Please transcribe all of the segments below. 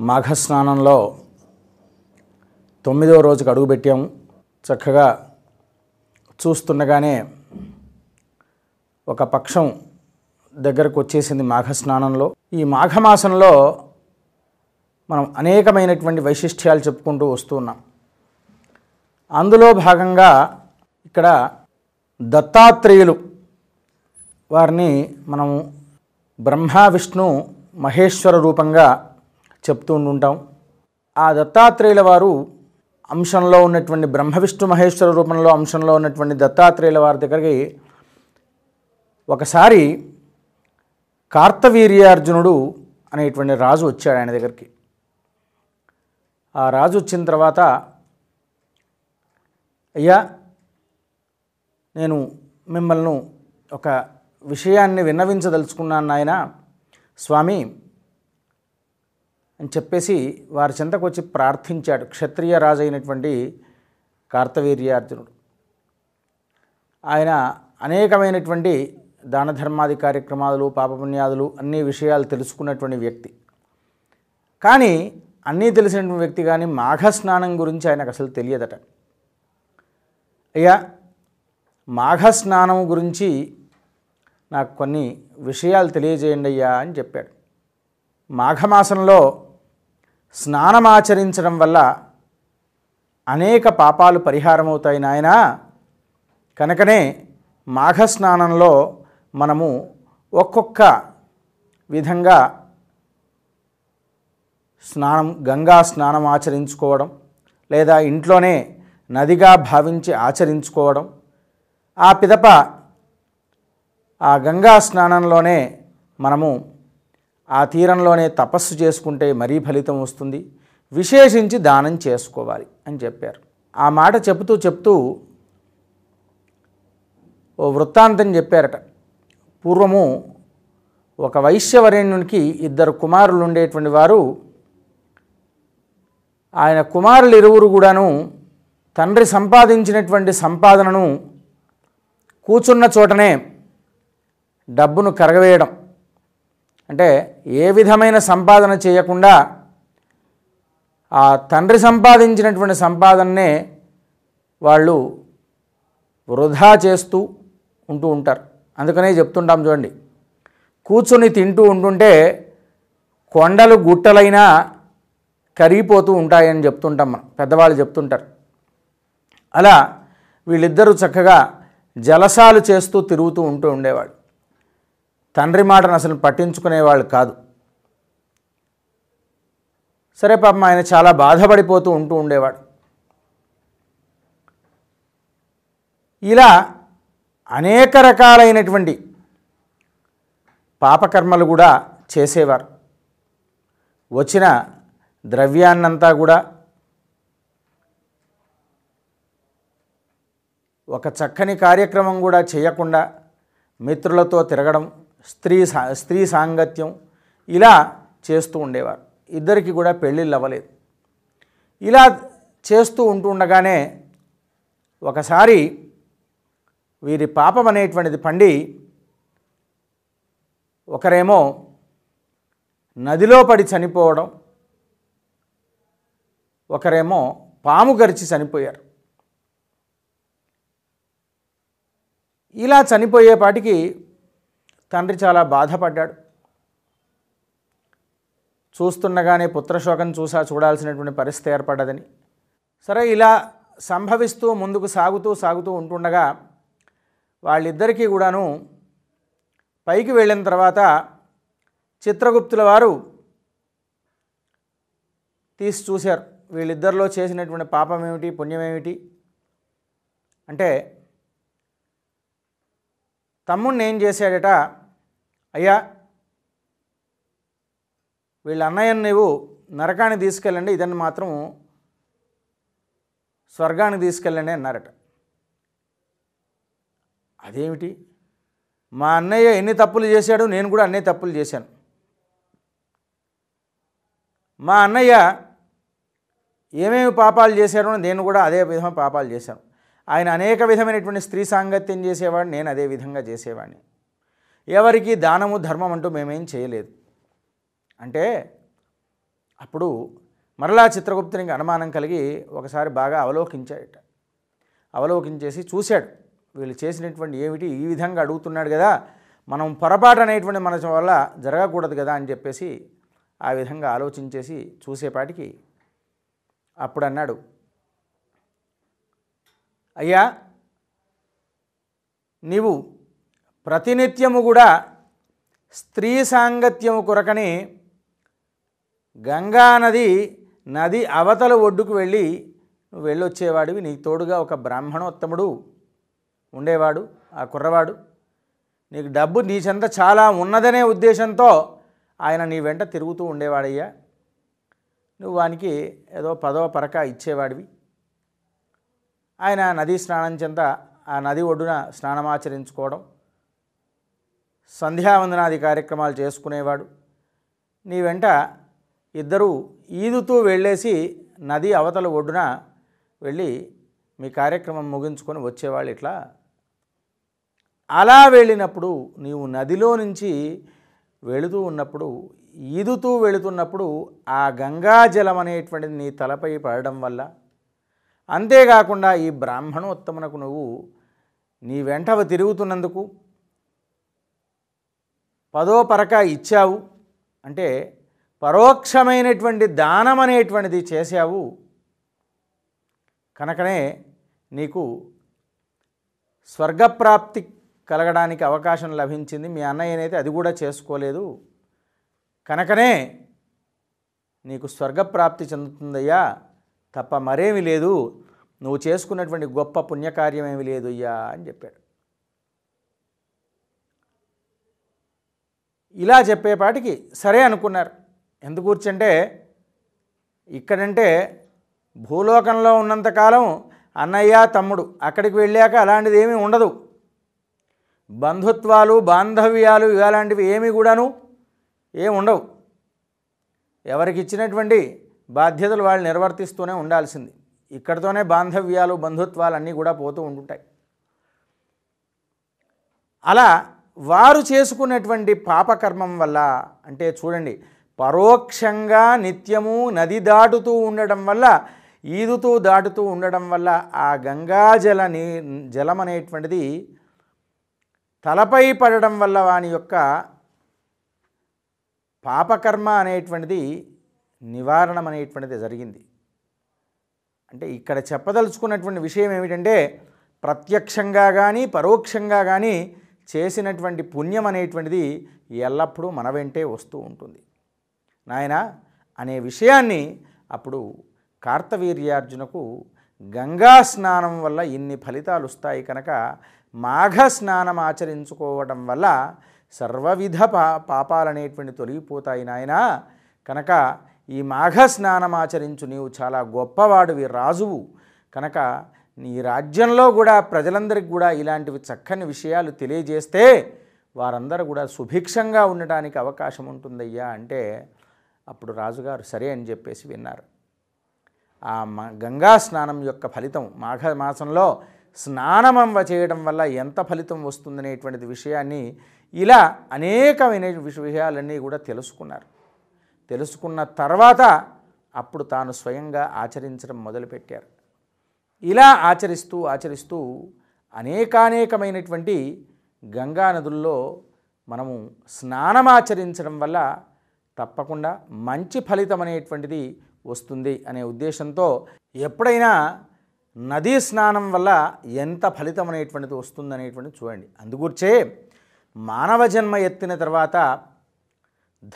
మాఘస్నానంలో తొమ్మిదవ రోజుకు అడుగుపెట్టాము చక్కగా చూస్తుండగానే ఒక పక్షం దగ్గరకు వచ్చేసింది మాఘస్నానంలో. ఈ మాఘమాసంలో మనం అనేకమైనటువంటి వైశిష్ట్యాలు చెప్పుకుంటూ వస్తూ ఉన్నాం. అందులో భాగంగా ఇక్కడ దత్తాత్రేయులు వారిని మనం బ్రహ్మ విష్ణు మహేశ్వర రూపంగా చెప్తూ ఉంటాం ఆ దత్తాత్రేయుల వారు అంశంలో ఉన్నటువంటి బ్రహ్మవిష్ణు మహేశ్వర రూపంలో అంశంలో ఉన్నటువంటి దత్తాత్రేయుల వారి దగ్గరికి ఒకసారి కార్తవీర్యార్జునుడు అనేటువంటి రాజు వచ్చాడు ఆయన దగ్గరికి. ఆ రాజు వచ్చిన తర్వాత అయ్యా నేను మిమ్మల్ని ఒక విషయాన్ని విన్నవించదలుచుకున్నాను నాయన. స్వామి అని చెప్పేసి వారి చెంతకు వచ్చి ప్రార్థించాడు. క్షత్రియ రాజు అయినటువంటి కార్తవీర్యార్జునుడు. ఆయన అనేకమైనటువంటి దాన ధర్మాది కార్యక్రమాలు పాపపుణ్యాదులు అన్ని విషయాలు తెలుసుకున్నటువంటి వ్యక్తి. కానీ అన్నీ తెలిసినటువంటి వ్యక్తి కానీ మాఘస్నానం గురించి ఆయనకు అసలు తెలియదట. అయ్యా మాఘస్నానం గురించి నాకు కొన్ని విషయాలు తెలియజేయండి అయ్యా అని చెప్పాడు. మాఘమాసంలో స్నానమాచరించడం వల్ల అనేక పాపాలు పరిహారమవుతాయి నాయన. కనుకనే మాఘస్నానంలో మనము ఒక్కొక్క విధంగా స్నానం గంగా స్నానం ఆచరించుకోవడం లేదా ఇంట్లోనే నదిగా భావించి ఆచరించుకోవడం ఆ పిదప ఆ గంగా స్నానంలోనే మనము ఆ తీరంలోనే తపస్సు చేసుకుంటే మరీ ఫలితం వస్తుంది. విశేషించి దానం చేసుకోవాలి అని చెప్పారు. ఆ మాట చెబుతూ చెప్తూ ఓ వృత్తాంతం చెప్పారట. పూర్వము ఒక వైశ్యవరేణ్యునికి ఇద్దరు కుమారులు ఉండేటువంటి వారు ఆయన కుమారులు ఇరువురు కూడాను తండ్రి సంపాదించినటువంటి సంపాదనను కూర్చున్న చోటనే డబ్బును కరగవేయడం అంటే ఏ విధమైన సంపాదన చేయకుండా ఆ తండ్రి సంపాదించినటువంటి సంపాదననే వాళ్ళు వృధా చేస్తూ ఉంటూ ఉంటారు. అందుకనే చెప్తుంటాం చూడండి. కూర్చొని తింటూ ఉంటుంటే కొండలు గుట్టలైనా కరిగిపోతూ ఉంటాయని చెప్తుంటాం మనం. పెద్దవాళ్ళు చెప్తుంటారు. అలా వీళ్ళిద్దరూ చక్కగా జలసాలు చేస్తూ తిరుగుతూ ఉంటూ ఉండేవాడు తండ్రి మాటను అసలు పట్టించుకునేవాళ్ళు కాదు. సరే పాపం ఆయన చాలా బాధపడిపోతూ ఉంటూ ఉండేవాడు. ఇలా అనేక రకాలైనటువంటి పాపకర్మలు కూడా చేసేవారు. వచ్చిన ద్రవ్యాన్నంతా కూడా ఒక చక్కని కార్యక్రమం కూడా చేయకుండా మిత్రులతో తిరగడం స్త్రీ సా స్త్రీ సాంగత్యం ఇలా చేస్తూ ఉండేవారు. ఇద్దరికి కూడా పెళ్ళిళ్ళు అవ్వలేదు. ఇలా చేస్తూ ఉంటుండగానే ఒకసారి వీరి పాపం అనేటువంటిది పండి ఒకరేమో నదిలో పడి చనిపోవడం ఒకరేమో పాము గరిచి చనిపోయారు. ఇలా చనిపోయేపాటికి తండ్రి చాలా బాధపడ్డాడు. చూస్తుండగానే పుత్రశోకం చూసా చూడాల్సినటువంటి పరిస్థితి ఏర్పడ్డదని. సరే ఇలా సంభవిస్తూ ముందుకు సాగుతూ సాగుతూ ఉంటుండగా వాళ్ళిద్దరికీ కూడాను పైకి వెళ్ళిన తర్వాత చిత్రగుప్తుల వారు తీసి చూశారు. వీళ్ళిద్దరిలో చేసినటువంటి పాపం ఏమిటి పుణ్యం ఏమిటి అంటే తమ్ముణ్ణి ఏం చేశాడట? అయ్యా వీళ్ళ అన్నయ్యను నీవు నరకానికి తీసుకెళ్ళండి ఇదని మాత్రం స్వర్గానికి తీసుకెళ్ళండి అన్నారట. అదేమిటి? మా అన్నయ్య ఎన్ని తప్పులు చేశాడు నేను కూడా అన్ని తప్పులు చేశాను. మా అన్నయ్య ఏమేమి పాపాలు చేశాడో నేను కూడా అదే విధమైన పాపాలు చేశాను. ఆయన అనేక విధమైనటువంటి స్త్రీ సాంగత్యం చేసేవాడు నేను అదే విధంగా చేసేవాడిని. ఎవరికి దానము ధర్మం అంటూ మేమేం చేయలేదు. అంటే అప్పుడు మరలా చిత్రగుప్తునికి అనుమానం కలిగి ఒకసారి బాగా అవలోకించాడట. అవలోకించేసి చూశాడు. వీళ్ళు చేసినటువంటి ఏమిటి? ఈ విధంగా అడుగుతున్నాడు కదా. మనం పొరపాటు అనేటువంటి మన వల్ల జరగకూడదు కదా అని చెప్పేసి ఆ విధంగా ఆలోచించేసి చూసేపాటికి అప్పుడు అన్నాడు. అయ్యా నీవు ప్రతినిత్యము కూడా స్త్రీ సాంగత్యము కొరకని గంగా నది నది అవతల ఒడ్డుకు వెళ్ళి నువ్వు వెళ్ళొచ్చేవాడివి. నీకు తోడుగా ఒక బ్రాహ్మణోత్తముడు ఉండేవాడు ఆ కుర్రవాడు. నీకు డబ్బు నీ చెంత చాలా ఉన్నదనే ఉద్దేశంతో ఆయన నీ వెంట తిరుగుతూ ఉండేవాడయ్యా. నువ్వు వానికి ఏదో పదవ పరక ఇచ్చేవాడివి. ఆయన నదీ స్నానం చెంత ఆ నది ఒడ్డున స్నానమాచరించుకోవడం సంధ్యావందనాది కార్యక్రమాలు చేసుకునేవాడు. నీ వెంట ఇద్దరు ఈదుతూ వెళ్ళేసి నది అవతల ఒడ్డున వెళ్ళి మీ కార్యక్రమం ముగించుకొని వచ్చేవాళ్ళు ఇట్లా. అలా వెళ్ళినప్పుడు నీవు నదిలో నుంచి వెళుతూ ఉన్నప్పుడు ఈదుతూ వెళుతున్నప్పుడు ఆ గంగాజలం అనేటువంటిది నీ తలపై పడడం వల్ల. అంతేకాకుండా ఈ బ్రాహ్మణోత్తమునకు నువ్వు నీ వెంటవ తిరుగుతున్నందుకు పదో పరక ఇచ్చావు అంటే పరోక్షమైనటువంటి దానం అనేటువంటిది చేశావు కనుకనే నీకు స్వర్గప్రాప్తి కలగడానికి అవకాశం లభించింది. మీ అన్నయ్యనైతే అది కూడా చేసుకోలేదు. కనుకనే నీకు స్వర్గప్రాప్తి చెందుతుందయ్యా. తప్ప మరేమి లేదు. నువ్వు చేసుకున్నటువంటి గొప్ప పుణ్యకార్యం ఏమి లేదు అయ్యా అని చెప్పాడు. ఇలా చెప్పేపాటికి సరే అనుకున్నారు. ఎందుకు కూర్చుంటే ఇక్కడంటే భూలోకంలో ఉన్నంతకాలం అన్నయ్య తమ్ముడు అక్కడికి వెళ్ళాక అలాంటిది ఏమీ ఉండదు. బంధుత్వాలు బాంధవ్యాలు ఇలాంటివి ఏమీ కూడాను ఏమి ఉండవు. ఎవరికి ఇచ్చినటువంటి బాధ్యతలు వాళ్ళు నిర్వర్తిస్తూనే ఉండాల్సింది. ఇక్కడితోనే బాంధవ్యాలు బంధుత్వాలు అన్నీ కూడా పోతూ ఉంటుంటాయి. అలా వారు చేసుకున్నటువంటి పాపకర్మం వల్ల అంటే చూడండి పరోక్షంగా నిత్యము నది దాటుతూ ఉండడం వల్ల ఈదుతూ దాటుతూ ఉండడం వల్ల ఆ గంగాజల నీ జలం అనేటువంటిది తలపై పడడం వల్ల వాని యొక్క పాపకర్మ అనేటువంటిది నివారణం అనేటువంటిది జరిగింది. అంటే ఇక్కడ చెప్పదలుచుకున్నటువంటి విషయం ఏమిటంటే ప్రత్యక్షంగా కానీ పరోక్షంగా కానీ చేసినటువంటి పుణ్యం అనేటువంటిది ఎల్లప్పుడూ మన వెంటే వస్తూ ఉంటుంది. నాయన అనే విషయాన్ని అప్పుడు కార్తవీర్యార్జునకు గంగా స్నానం వల్ల ఇన్ని ఫలితాలు వస్తాయి కనుక మాఘ స్నానం ఆచరించుకోవడం వల్ల సర్వవిధ పా పాపాలనేటువంటి తొలగిపోతాయి నాయన. కనుక ఈ మాఘ స్నానం ఆచరించు నీవు చాలా గొప్పవాడివి రాజువు. కనుక నీ రాజ్యంలో కూడా ప్రజలందరికీ కూడా ఇలాంటివి చక్కని విషయాలు తెలియజేస్తే వారందరూ కూడా సుభిక్షంగా ఉండటానికి అవకాశం ఉంటుందయ్యా అంటే అప్పుడు రాజుగారు సరే అని చెప్పేసి విన్నారు. ఆ మా గంగా స్నానం యొక్క ఫలితం మాఘ మాసంలో స్నానమంవ చేయడం వల్ల ఎంత ఫలితం వస్తుందనేటువంటిది విషయాన్ని ఇలా అనేకమైన విషయాలన్నీ కూడా తెలుసుకున్నారు. తెలుసుకున్న తర్వాత అప్పుడు తాను స్వయంగా ఆచరించడం మొదలుపెట్టారు. ఇలా ఆచరిస్తూ ఆచరిస్తూ అనేకానేకమైనటువంటి గంగా నదుల్లో మనము స్నానమాచరించడం వల్ల తప్పకుండా మంచి ఫలితం అనేటువంటిది వస్తుంది అనే ఉద్దేశంతో ఎప్పుడైనా నదీ స్నానం వల్ల ఎంత ఫలితం అనేటువంటిది వస్తుందనేటువంటిది చూడండి. అందుకూర్చే మానవ జన్మ ఎత్తిన తర్వాత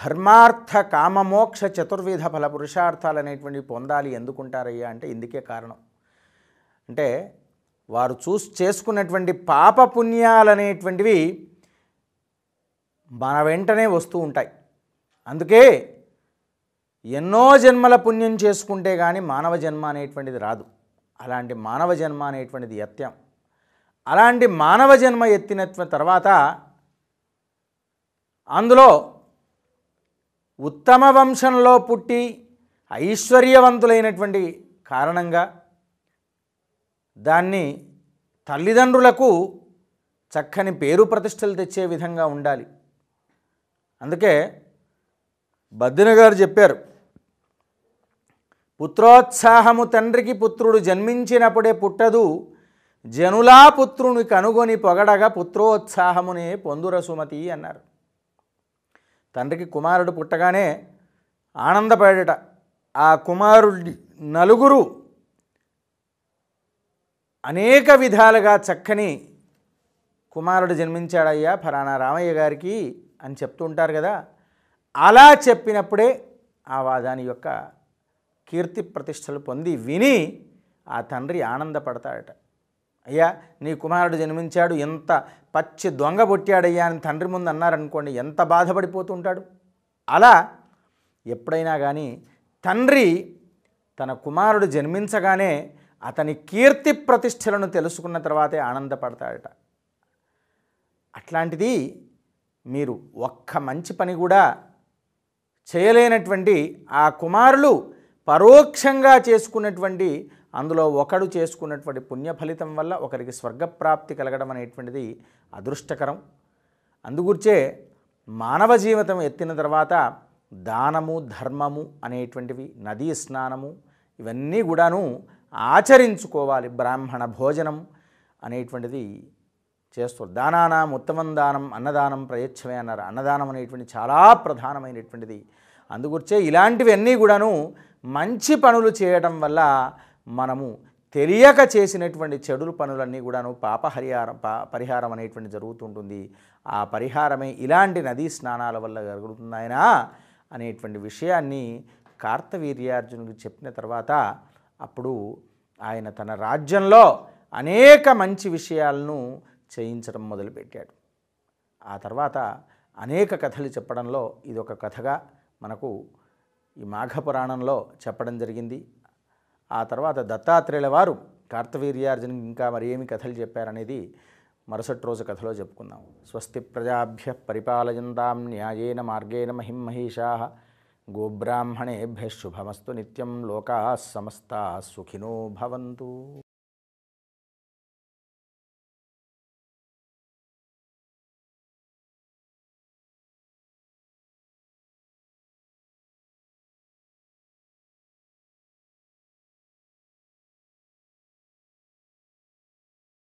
ధర్మార్థ కామమోక్ష చతుర్విధ ఫల పురుషార్థాలు అనేటువంటివి పొందాలి ఎందుకుంటారయ్యా అంటే ఇందుకే కారణం. అంటే వారు చూసి చేసుకున్నటువంటి పాప అనేటువంటివి మన వెంటనే వస్తూ ఉంటాయి. అందుకే ఎన్నో జన్మల పుణ్యం చేసుకుంటే కానీ మానవ జన్మ అనేటువంటిది రాదు. అలాంటి మానవ జన్మ అనేటువంటిది ఎత్తాం అలాంటి మానవ జన్మ ఎత్తిన తర్వాత అందులో ఉత్తమ వంశంలో పుట్టి ఐశ్వర్యవంతులైనటువంటి కారణంగా దాన్ని తల్లిదండ్రులకు చక్కని పేరు ప్రతిష్టలు తెచ్చే విధంగా ఉండాలి. అందుకే బద్దిన గారు చెప్పారు పుత్రోత్సాహము తండ్రికి పుత్రుడు జన్మించినప్పుడే పుట్టదు జనులా పుత్రుని కనుగొని పొగడగా పుత్రోత్సాహమునే పొందుర సుమతి అన్నారు. తండ్రికి కుమారుడు పుట్టగానే ఆనందపడట ఆ కుమారుడి నలుగురు అనేక విధాలుగా చక్కని కుమారుడు జన్మించాడయ్యా ఫలానా రామయ్య గారికి అని చెప్తుంటారు కదా. అలా చెప్పినప్పుడే ఆ వాదాని యొక్క కీర్తి ప్రతిష్టలు పొంది విని ఆ తండ్రి ఆనందపడతాడట. అయ్యా నీ కుమారుడు జన్మించాడు ఎంత పచ్చి దొంగ పుట్టాడయ్యా అని తండ్రి ముందు అన్నారనుకోండి ఎంత బాధపడిపోతుంటాడు అలా ఎప్పుడైనా కానీ తండ్రి తన కుమారుడు జన్మించగానే అతని కీర్తి ప్రతిష్టలను తెలుసుకున్న తర్వాతే ఆనందపడతాడట. అట్లాంటిది మీరు ఒక్క మంచి పని కూడా చేయలేనటువంటి ఆ కుమారులు పరోక్షంగా చేసుకున్నటువంటి అందులో ఒకడు చేసుకున్నటువంటి పుణ్య ఫలితం వల్ల ఒకరికి స్వర్గప్రాప్తి కలగడం అనేటువంటిది అదృష్టకరం. అందుగుర్చే మానవ జీవితం ఎత్తిన తర్వాత దానము ధర్మము అనేటువంటివి నదీ స్నానము ఇవన్నీ కూడాను ఆచరించుకోవాలి బ్రాహ్మణ భోజనం అనేటువంటిది చేస్తారు దానానం ఉత్తమం దానం అన్నదానం ప్రయత్నమే అన్నారు. అన్నదానం అనేటువంటి చాలా ప్రధానమైనటువంటిది. అందుగుర్చే ఇలాంటివన్నీ కూడాను మంచి పనులు చేయడం వల్ల మనము తెలియక చేసినటువంటి చెడుల పనులన్నీ కూడాను పాపహరిహారం పా పరిహారం అనేటువంటి జరుగుతుంటుంది. ఆ పరిహారమే ఇలాంటి నదీ స్నానాల వల్ల జరుగుతుందాయన అనేటువంటి విషయాన్ని కార్తవీర్యార్జునుడికి చెప్పిన తర్వాత అప్పుడు ఆయన తన రాజ్యంలో అనేక మంచి విషయాలను చేయించడం మొదలుపెట్టాడు. ఆ తర్వాత అనేక కథలు చెప్పడంలో ఇది ఒక కథగా మనకు ఈ మాఘపురాణంలో చెప్పడం జరిగింది. ఆ తర్వాత దత్తాత్రేయుల వారు కార్తవీర్యార్జునికి ఇంకా మరి ఏమి కథలు చెప్పారనేది మరుసటి రోజు కథలో చెప్పుకుందాం. స్వస్తి ప్రజాభ్య పరిపాలయంతాం న్యాయేన మార్గేణ మహిం మహిషా గోబ్రాహ్మణేభ్య శుభమస్తు నిత్యం లోకా సమస్త సుఖినో భవంతు.